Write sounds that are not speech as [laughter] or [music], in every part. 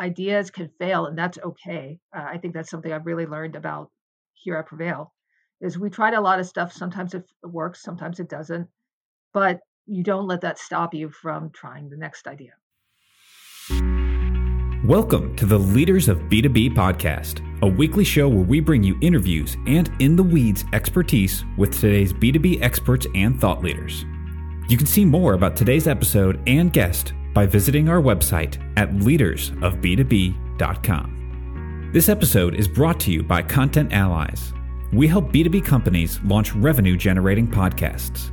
ideas can fail, and that's okay. Uh, I think that's something I've really learned about here at Prevail. Is we tried a lot of stuff. Sometimes it works, sometimes it doesn't, but you don't let that stop you from trying the next idea. Welcome to the Leaders of B2B podcast, a weekly show where we bring you interviews and in the weeds expertise with today's B2B experts and thought leaders. You can see more about today's episode and guest by visiting our website at leadersofb2b.com. This episode is brought to you by Content Allies. We help B2B companies launch revenue generating podcasts.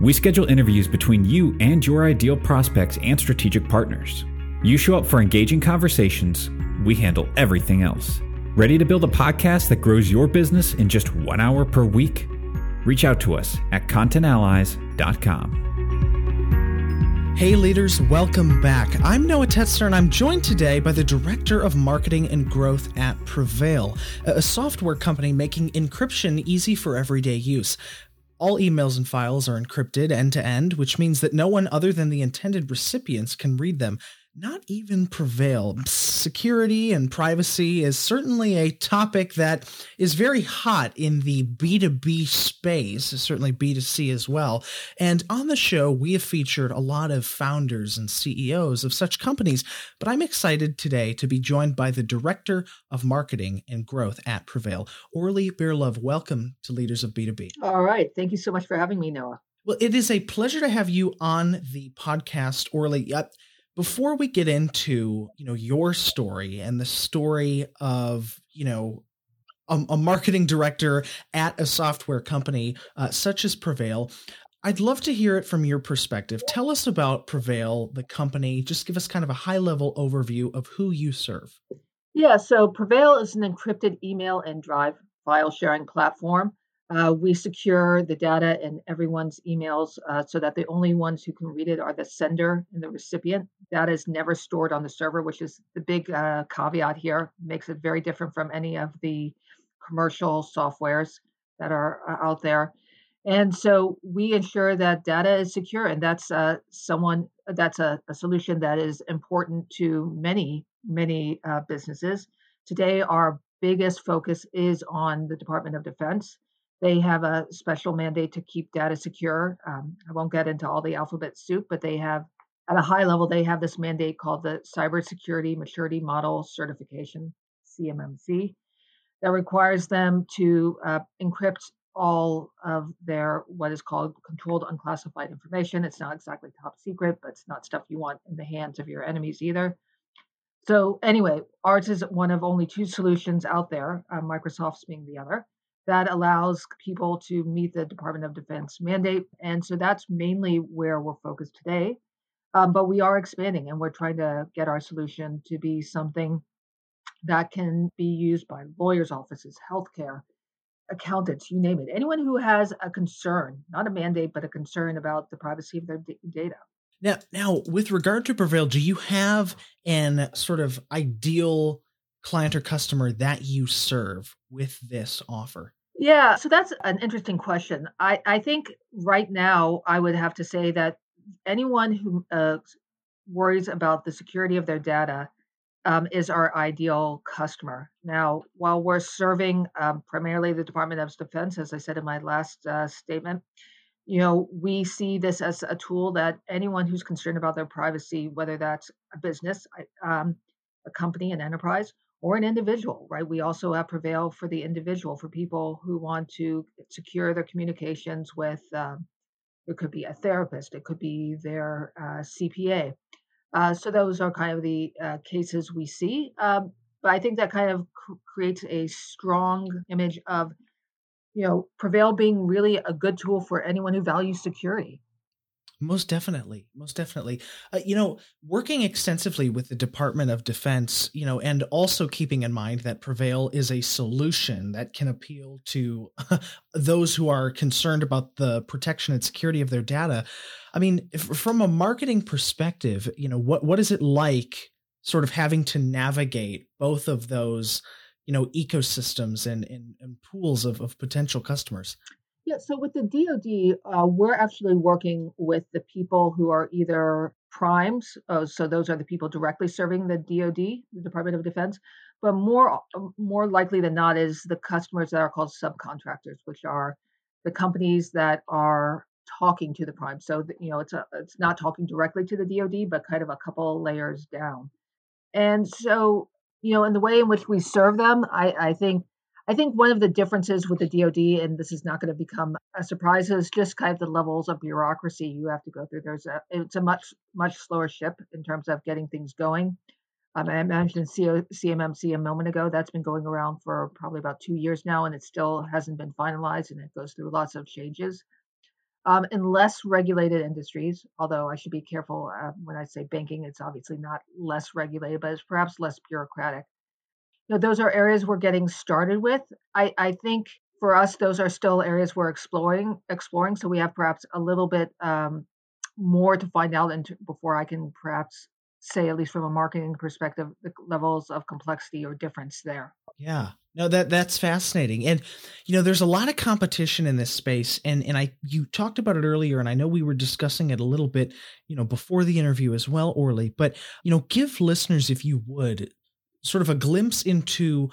We schedule interviews between you and your ideal prospects and strategic partners. You show up for engaging conversations, we handle everything else. Ready to build a podcast that grows your business in just one hour per week? Reach out to us at contentallies.com. Hey leaders, welcome back. I'm Noah Tetzner and I'm joined today by the Director of Marketing and Growth at Prevail, a software company making encryption easy for everyday use. All emails and files are encrypted end to end, which means that no one other than the intended recipients can read them not even prevail. Security and privacy is certainly a topic that is very hot in the B2B space, certainly B2C as well. And on the show, we have featured a lot of founders and CEOs of such companies, but I'm excited today to be joined by the Director of Marketing and Growth at Prevail, Orly Birlove. Welcome to Leaders of B2B. All right. Thank you so much for having me, Noah. Well, it is a pleasure to have you on the podcast, Orly before we get into you know your story and the story of you know a, a marketing director at a software company uh, such as prevail i'd love to hear it from your perspective. Tell us about prevail the company. Just give us kind of a high level overview of who you serve. Yeah so prevail is an encrypted email and drive file sharing platform uh, we secure the data in everyone's emails uh, so that the only ones who can read it are the sender and the recipient. Data is never stored on the server, which is the big uh, caveat here. Makes it very different from any of the commercial softwares that are uh, out there. And so we ensure that data is secure, and that's uh, someone that's a, a, solution that is important to many many uh, businesses. Today, our biggest focus is on the Department of Defense they have a special mandate to keep data secure. Um, I won't get into all the alphabet soup, but they have, at a high level, they have this mandate called the Cybersecurity Maturity Model Certification, CMMC, that requires them to uh, encrypt all of their what is called controlled unclassified information. It's not exactly top secret, but it's not stuff you want in the hands of your enemies either. So, anyway, ours is one of only two solutions out there, uh, Microsoft's being the other that allows people to meet the Department of Defense mandate. And so that's mainly where we're focused today. Um, but we are expanding and we're trying to get our solution to be something that can be used by lawyers' offices, healthcare, accountants, you name it. Anyone who has a concern, not a mandate, but a concern about the privacy of their d- data. Now, now, with regard to Prevail, do you have an sort of ideal client or customer that you serve with this offer? Yeah, so that's an interesting question. I, I think right now I would have to say that anyone who uh, worries about the security of their data um, is our ideal customer. Now, while we're serving um, primarily the Department of Defense, as I said in my last uh, statement, you know, we see this as a tool that anyone who's concerned about their privacy, whether that's a business, um, a company, an enterprise, or an individual, right? We also have Prevail for the individual, for people who want to secure their communications with, um, it could be a therapist, it could be their uh, CPA. Uh, so those are kind of the uh, cases we see. Um, but I think that kind of cr- creates a strong image of, you know, Prevail being really a good tool for anyone who values security. Most definitely. Most definitely. Uh, you know, working extensively with the Department of Defense, you know, and also keeping in mind that Prevail is a solution that can appeal to [laughs] those who are concerned about the protection and security of their data. I mean, if, from a marketing perspective, you know, what what is it like sort of having to navigate both of those, you know, ecosystems and, and, and pools of, of potential customers? Yeah, so with the DoD, uh, we're actually working with the people who are either primes. Oh, so those are the people directly serving the DoD, the Department of Defense. But more more likely than not is the customers that are called subcontractors, which are the companies that are talking to the prime. So you know, it's a it's not talking directly to the DoD, but kind of a couple layers down. And so you know, in the way in which we serve them, I, I think I think one of the differences with the DoD, and this is not going to become a surprise, is just kind of the levels of bureaucracy you have to go through. There's a it's a much much slower ship in terms of getting things going. Um, I mentioned CMMC a moment ago. That's been going around for probably about two years now, and it still hasn't been finalized, and it goes through lots of changes. Um, in less regulated industries, although I should be careful uh, when I say banking, it's obviously not less regulated, but it's perhaps less bureaucratic. Know, those are areas we're getting started with. I, I think for us, those are still areas we're exploring. Exploring, so we have perhaps a little bit um, more to find out into, before I can perhaps say, at least from a marketing perspective, the levels of complexity or difference there. Yeah. No, that that's fascinating. And you know, there's a lot of competition in this space and and I you talked about it earlier and I know we were discussing it a little bit, you know, before the interview as well, Orly, but you know, give listeners if you would sort of a glimpse into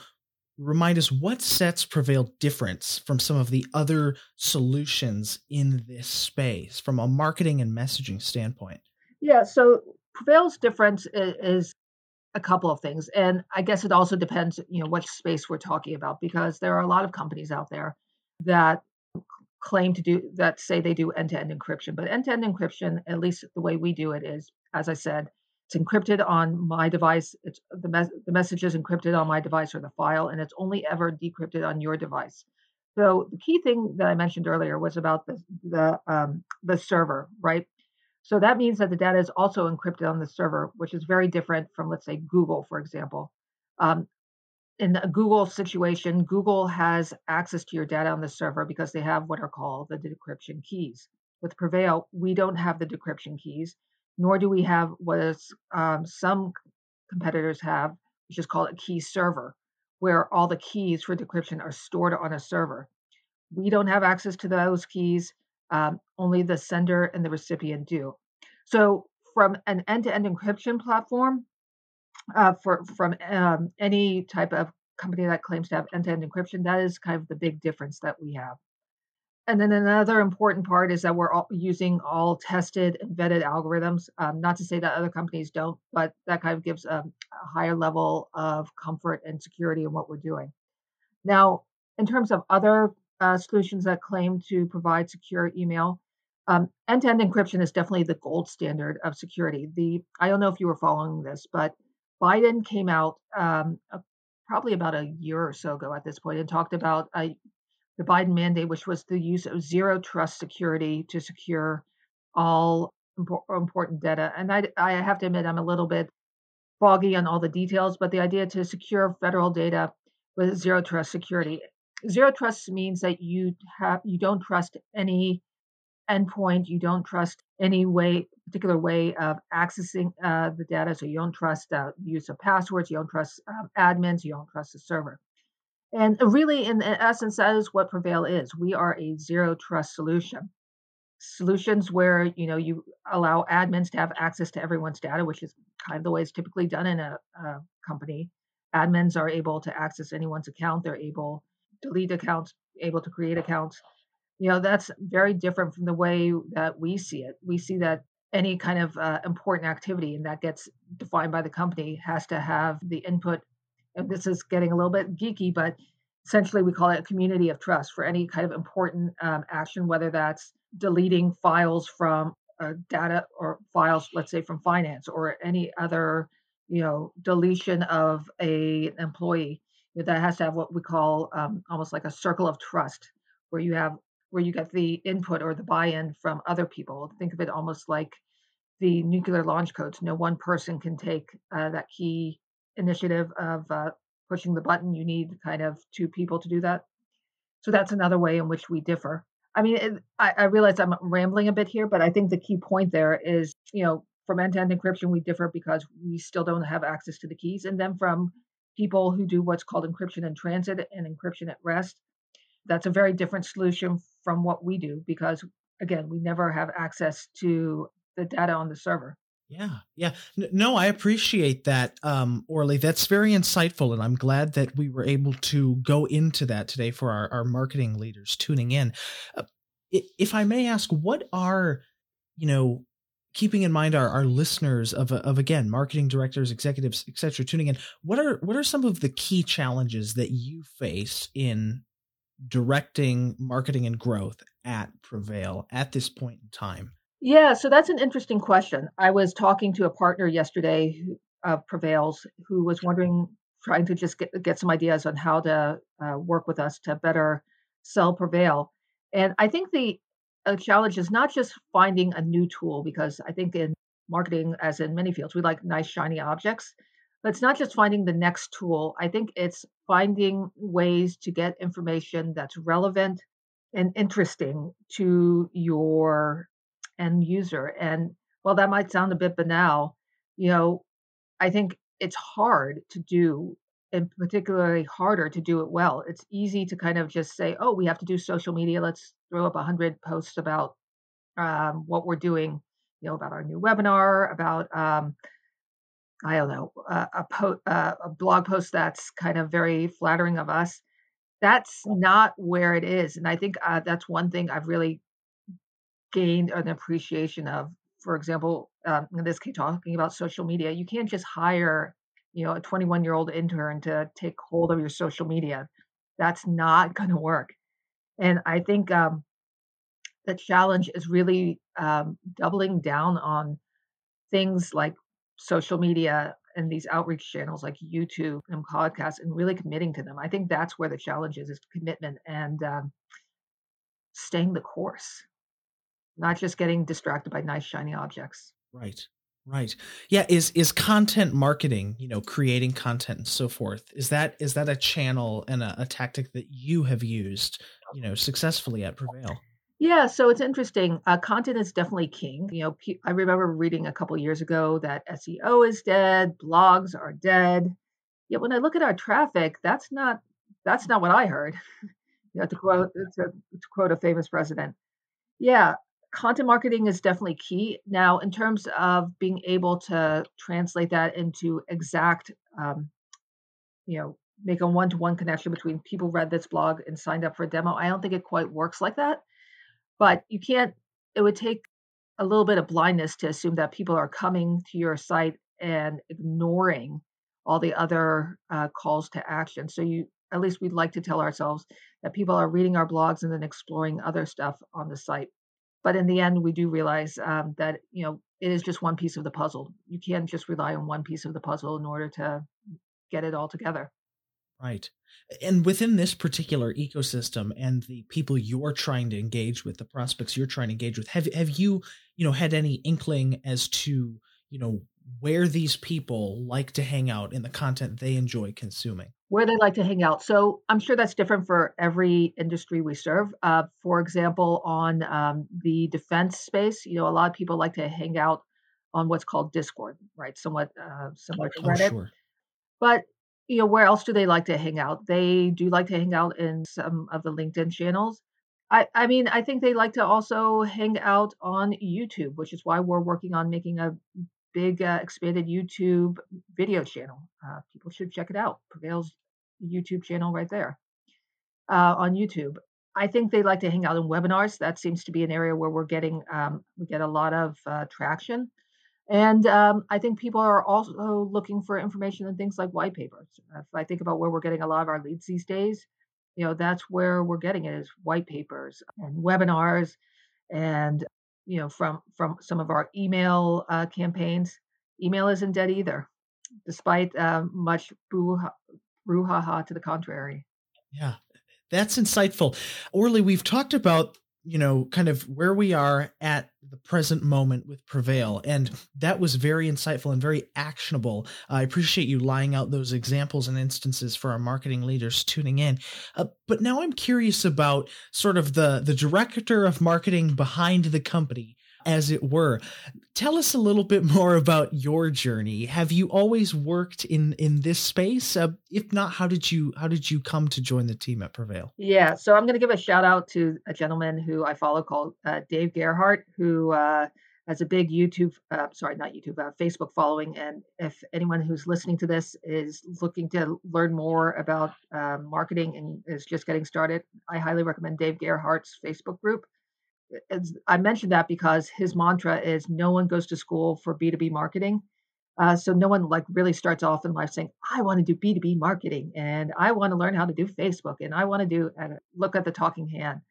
remind us what sets Prevail difference from some of the other solutions in this space from a marketing and messaging standpoint. Yeah, so Prevail's difference is, a couple of things, and I guess it also depends, you know, what space we're talking about because there are a lot of companies out there that claim to do that say they do end-to-end encryption, but end-to-end encryption, at least the way we do it, is, as I said, it's encrypted on my device. It's the mes- the message is encrypted on my device or the file, and it's only ever decrypted on your device. So the key thing that I mentioned earlier was about the the um, the server, right? So that means that the data is also encrypted on the server, which is very different from, let's say, Google, for example. Um, in a Google situation, Google has access to your data on the server because they have what are called the decryption keys. With Prevail, we don't have the decryption keys, nor do we have what is, um, some competitors have, which is called a key server, where all the keys for decryption are stored on a server. We don't have access to those keys um, only the sender and the recipient do. So, from an end-to-end encryption platform, uh, for from um, any type of company that claims to have end-to-end encryption, that is kind of the big difference that we have. And then another important part is that we're all using all tested and vetted algorithms. Um, not to say that other companies don't, but that kind of gives a, a higher level of comfort and security in what we're doing. Now, in terms of other uh, solutions that claim to provide secure email. Um, end-to-end encryption is definitely the gold standard of security. The I don't know if you were following this, but Biden came out um, probably about a year or so ago at this point and talked about uh, the Biden mandate, which was the use of zero trust security to secure all important data. And I, I have to admit, I'm a little bit foggy on all the details, but the idea to secure federal data with zero trust security zero trust means that you have you don't trust any endpoint you don't trust any way particular way of accessing uh, the data so you don't trust uh, use of passwords you don't trust um, admins you don't trust the server and really in, in essence that is what prevail is we are a zero trust solution solutions where you know you allow admins to have access to everyone's data which is kind of the way it's typically done in a, a company admins are able to access anyone's account they're able to delete accounts, able to create accounts. You know, that's very different from the way that we see it. We see that any kind of uh, important activity and that gets defined by the company has to have the input. This is getting a little bit geeky, but essentially we call it a community of trust for any kind of important um, action, whether that's deleting files from uh, data or files, let's say from finance or any other, you know, deletion of a employee that has to have what we call um, almost like a circle of trust, where you have where you get the input or the buy-in from other people. Think of it almost like the nuclear launch codes. No one person can take uh, that key initiative of uh, pushing the button. You need kind of two people to do that. So that's another way in which we differ. I mean, it, I, I realize I'm rambling a bit here, but I think the key point there is, you know, from end-to-end encryption, we differ because we still don't have access to the keys, and then from people who do what's called encryption in transit and encryption at rest. That's a very different solution from what we do because, again, we never have access to the data on the server. Yeah, yeah. No, I appreciate that, um, Orly. That's very insightful, and I'm glad that we were able to go into that today for our, our marketing leaders tuning in. Uh, if I may ask, what are you know, keeping in mind our, our listeners of of again marketing directors, executives, etc. tuning in, what are what are some of the key challenges that you face in directing marketing and growth at Prevail at this point in time? Yeah, so that's an interesting question. I was talking to a partner yesterday of uh, Prevails who was wondering, trying to just get, get some ideas on how to uh, work with us to better sell Prevail. And I think the uh, challenge is not just finding a new tool, because I think in marketing, as in many fields, we like nice, shiny objects. But it's not just finding the next tool. I think it's finding ways to get information that's relevant and interesting to your end user. And while that might sound a bit banal, you know, I think it's hard to do and particularly harder to do it well. It's easy to kind of just say, "Oh, we have to do social media. Let's throw up a hundred posts about um, what we're doing, you know, about our new webinar, about um, I don't know, uh, a, po- uh, a blog post that's kind of very flattering of us." That's not where it is, and I think uh, that's one thing I've really gained an appreciation of. For example, um, in this case, talking about social media, you can't just hire, you know, a 21 year old intern to take hold of your social media. That's not [laughs] going to work. And I think um, the challenge is really um, doubling down on things like social media and these outreach channels like YouTube and podcasts and really committing to them. I think that's where the challenge is, is commitment and um, staying the course not just getting distracted by nice shiny objects. Right. Right. Yeah, is is content marketing, you know, creating content and so forth. Is that is that a channel and a, a tactic that you have used, you know, successfully at Prevail? Yeah, so it's interesting. Uh, content is definitely king. You know, I remember reading a couple years ago that SEO is dead, blogs are dead. Yet when I look at our traffic, that's not that's not what I heard. [laughs] you know, to quote to, to quote a famous president. Yeah, content marketing is definitely key. Now, in terms of being able to translate that into exact, um, you know, make a one to one connection between people read this blog and signed up for a demo, I don't think it quite works like that. But you can't, it would take a little bit of blindness to assume that people are coming to your site and ignoring all the other uh, calls to action. So you, at least we'd like to tell ourselves that people are reading our blogs and then exploring other stuff on the site but in the end we do realize um, that you know it is just one piece of the puzzle. You can't just rely on one piece of the puzzle in order to get it all together. Right. And within this particular ecosystem and the people you're trying to engage with the prospects you're trying to engage with have have you you know had any inkling as to you know where these people like to hang out in the content they enjoy consuming where they like to hang out. So I'm sure that's different for every industry we serve. Uh, for example, on um, the defense space, you know, a lot of people like to hang out on what's called Discord, right? Somewhat uh, similar to oh, Sure. But you know, where else do they like to hang out? They do like to hang out in some of the LinkedIn channels. I, I mean, I think they like to also hang out on YouTube, which is why we're working on making a big uh, expanded YouTube video channel. Uh, people should check it out. Prevails YouTube channel right there uh, on YouTube. I think they like to hang out in webinars. That seems to be an area where we're getting um, we get a lot of uh, traction, and um, I think people are also looking for information and things like white papers. If I think about where we're getting a lot of our leads these days, you know that's where we're getting it is white papers and webinars, and you know from from some of our email uh, campaigns. Email isn't dead either, despite uh, much brouhaha to the contrary. Yeah, that's insightful. Orly, we've talked about you know kind of where we are at the present moment with prevail. And that was very insightful and very actionable. I appreciate you lying out those examples and instances for our marketing leaders tuning in. Uh, but now i'm curious about sort of the the director of marketing behind the company as it were. Tell us a little bit more about your journey. Have you always worked in in this space? Uh, if not, how did you how did you come to join the team at Prevail? Yeah, so I'm going to give a shout out to a gentleman who I follow called uh, Dave Gerhardt, who uh, has a big YouTube, uh, sorry, not YouTube, uh, Facebook following. And if anyone who's listening to this is looking to learn more about uh, marketing and is just getting started, I highly recommend Dave Gerhardt's Facebook group. I mentioned that because his mantra is no one goes to school for B2B marketing. Uh, so no one like really starts off in life saying, I want to do B2B marketing and I want to learn how to do Facebook and I want to do and look at the talking hand.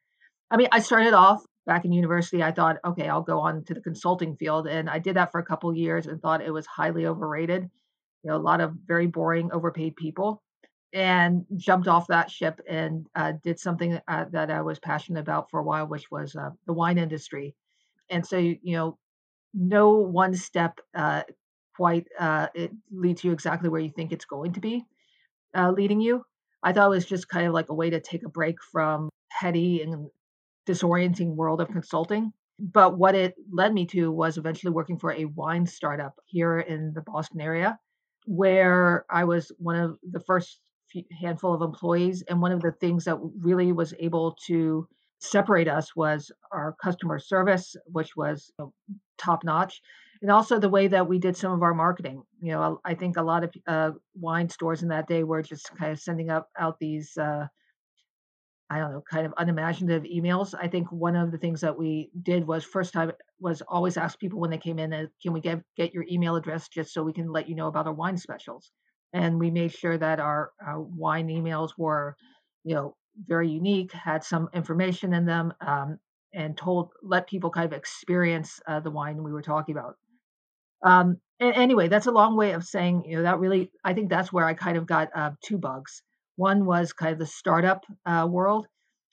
I mean, I started off back in university. I thought, okay, I'll go on to the consulting field. And I did that for a couple years and thought it was highly overrated. You know, a lot of very boring, overpaid people and jumped off that ship and uh, did something uh, that I was passionate about for a while, which was uh, the wine industry. And so, you know, no one step uh, quite uh, it leads you exactly where you think it's going to be uh, leading you. I thought it was just kind of like a way to take a break from heady and disorienting world of consulting. But what it led me to was eventually working for a wine startup here in the Boston area, where I was one of the first handful of employees. And one of the things that really was able to separate us was our customer service, which was top notch, and also the way that we did some of our marketing. You know, I think a lot of uh, wine stores in that day were just kind of sending up out these, uh, I don't know, kind of unimaginative emails. I think one of the things that we did was first time was always ask people when they came in, uh, can we get get your email address just so we can let you know about our wine specials? And we made sure that our, our wine emails were, you know, very unique, had some information in them, um, and told let people kind of experience uh, the wine we were talking about. Um, anyway, that's a long way of saying, you know, that really, I think that's where I kind of got uh, two bugs. One was kind of the startup uh, world,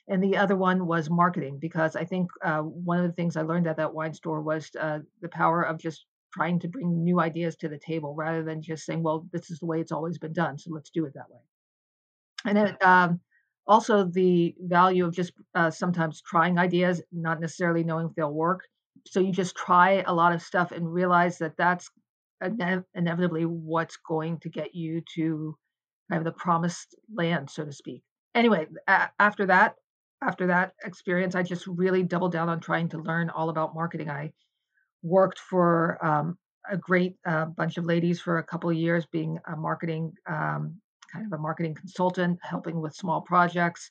and the other one was marketing, because I think uh, one of the things I learned at that wine store was uh, the power of just trying to bring new ideas to the table rather than just saying, well, this is the way it's always been done, so let's do it that way. And then um, also the value of just uh, sometimes trying ideas, not necessarily knowing if they'll work, so you just try a lot of stuff and realize that that's ine- inevitably what's going to get you to kind of the promised land so to speak. Anyway a- after that after that experience i just really doubled down on trying to learn all about marketing. I worked for um, a great uh, bunch of ladies for a couple of years being a marketing um, kind of a marketing consultant helping with small projects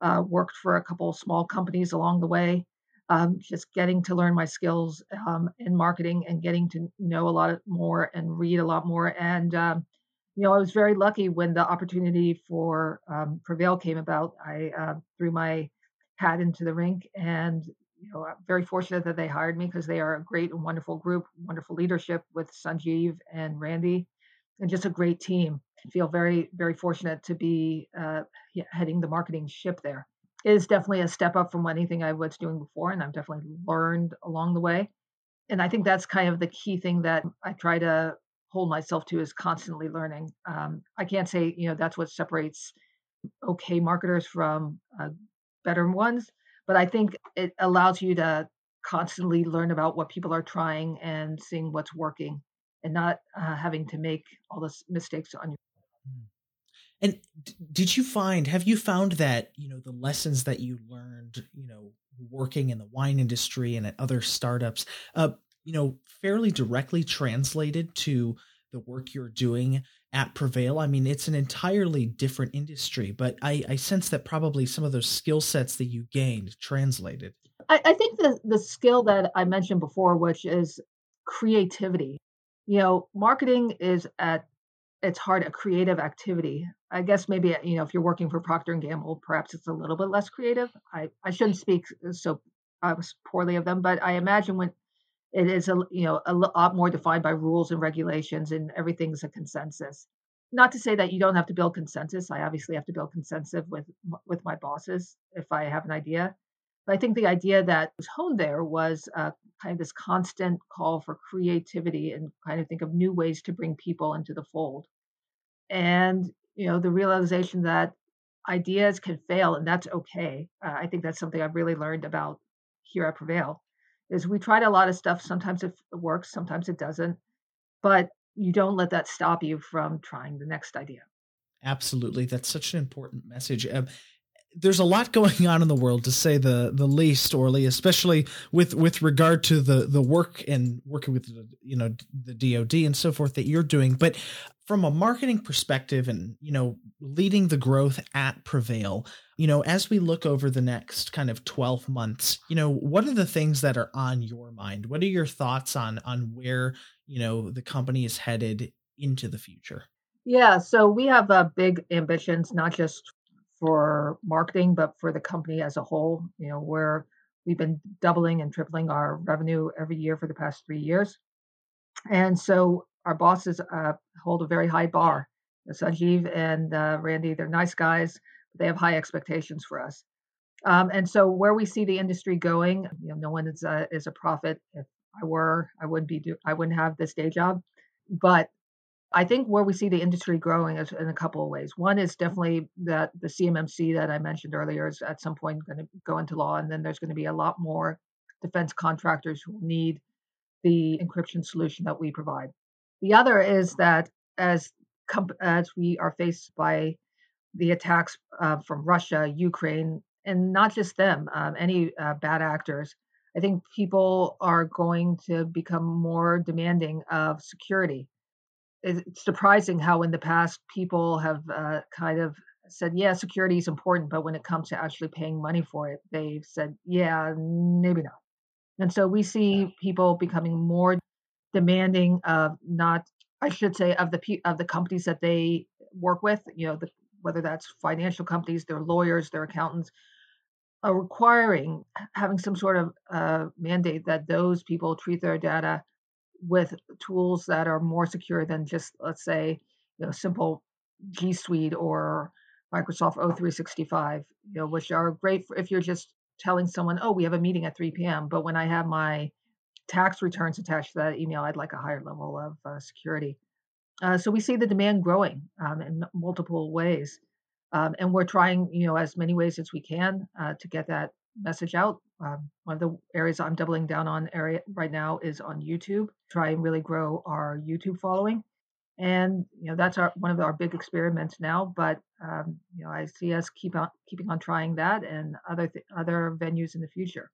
uh, worked for a couple small companies along the way um, just getting to learn my skills um, in marketing and getting to know a lot more and read a lot more. And, um, you know, I was very lucky when the opportunity for um, Prevail came about. I uh, threw my hat into the rink and, you know, I'm very fortunate that they hired me because they are a great and wonderful group, wonderful leadership with Sanjeev and Randy, and just a great team. I feel very, very fortunate to be uh, heading the marketing ship there is definitely a step up from anything I was doing before, and I've definitely learned along the way. And I think that's kind of the key thing that I try to hold myself to is constantly learning. Um, I can't say you know that's what separates okay marketers from uh, better ones, but I think it allows you to constantly learn about what people are trying and seeing what's working, and not uh, having to make all the mistakes on your. Hmm. And did you find, have you found that, you know, the lessons that you learned, you know, working in the wine industry and at other startups, uh, you know, fairly directly translated to the work you're doing at Prevail? I mean, it's an entirely different industry, but I, I sense that probably some of those skill sets that you gained translated. I, I think the, the skill that I mentioned before, which is creativity, you know, marketing is at its heart a creative activity I guess maybe you know if you're working for Procter and Gamble, perhaps it's a little bit less creative. I I shouldn't speak so uh, poorly of them, but I imagine when it is a you know a lot more defined by rules and regulations, and everything's a consensus. Not to say that you don't have to build consensus. I obviously have to build consensus with with my bosses if I have an idea. But I think the idea that was honed there was uh, kind of this constant call for creativity and kind of think of new ways to bring people into the fold. And you know the realization that ideas can fail and that's okay uh, i think that's something i've really learned about here at prevail is we tried a lot of stuff. Sometimes it works sometimes it doesn't but you don't let that stop you from trying the next idea. Absolutely. That's such an important message um, there's a lot going on in the world to say the the least orly especially with with regard to the the work and working with the, you know the DoD and so forth that you're doing. But from a marketing perspective and you know leading the growth at prevail you know as we look over the next kind of 12 months you know what are the things that are on your mind? What are your thoughts on on where you know the company is headed into the future? Yeah so we have uh, big ambitions not just for marketing, but for the company as a whole. You know, where we've been doubling and tripling our revenue every year for the past three years. And so our bosses uh, hold a very high bar. Sanjeev and uh, Randy, they're nice guys. But they have high expectations for us. Um, and so where we see the industry going, you know, no one is a, is a prophet. If I were, I wouldn't be do, I wouldn't have this day job. But I think where we see the industry growing is in a couple of ways. One is definitely that the CMMC that I mentioned earlier is at some point going to go into law, and then there's going to be a lot more defense contractors who need the encryption solution that we provide. The other is that as comp- as we are faced by the attacks uh, from Russia, Ukraine, and not just them, um, any uh, bad actors, I think people are going to become more demanding of security it's surprising how in the past people have uh, kind of said, yeah, security is important, but when it comes to actually paying money for it, they've said, yeah, maybe not. And so we see people becoming more demanding of not, I should say, of the of the companies that they work with. You know, the, whether that's financial companies, their lawyers, their accountants, are requiring having some sort of uh, mandate that those people treat their data with tools that are more secure than just let's say you know simple G Suite or Microsoft O365, you know, which are great for if you're just telling someone, oh, we have a meeting at 3 p.m. But when I have my tax returns attached to that email, I'd like a higher level of uh, security. Uh, so we see the demand growing um, in multiple ways, um, and we're trying, you know, as many ways as we can uh, to get that message out. Um, one of the areas I'm doubling down on area right now is on YouTube. Try and really grow our YouTube following, and you know that's our one of our big experiments now. But um, you know I see us keep on keeping on trying that and other th- other venues in the future.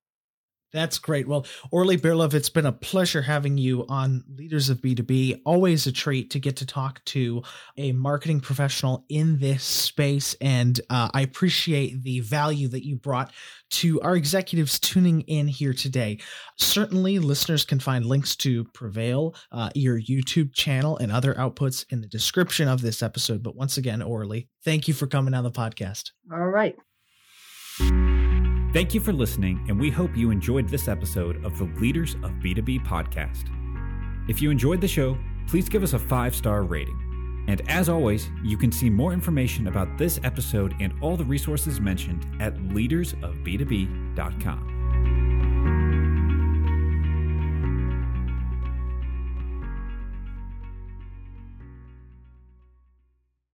That's great. Well, Orly Birlov, it's been a pleasure having you on Leaders of B2B. Always a treat to get to talk to a marketing professional in this space. And uh, I appreciate the value that you brought to our executives tuning in here today. Certainly, listeners can find links to Prevail, uh, your YouTube channel, and other outputs in the description of this episode. But once again, Orly, thank you for coming on the podcast. All right. Thank you for listening, and we hope you enjoyed this episode of the Leaders of B2B podcast. If you enjoyed the show, please give us a five star rating. And as always, you can see more information about this episode and all the resources mentioned at leadersofb2b.com.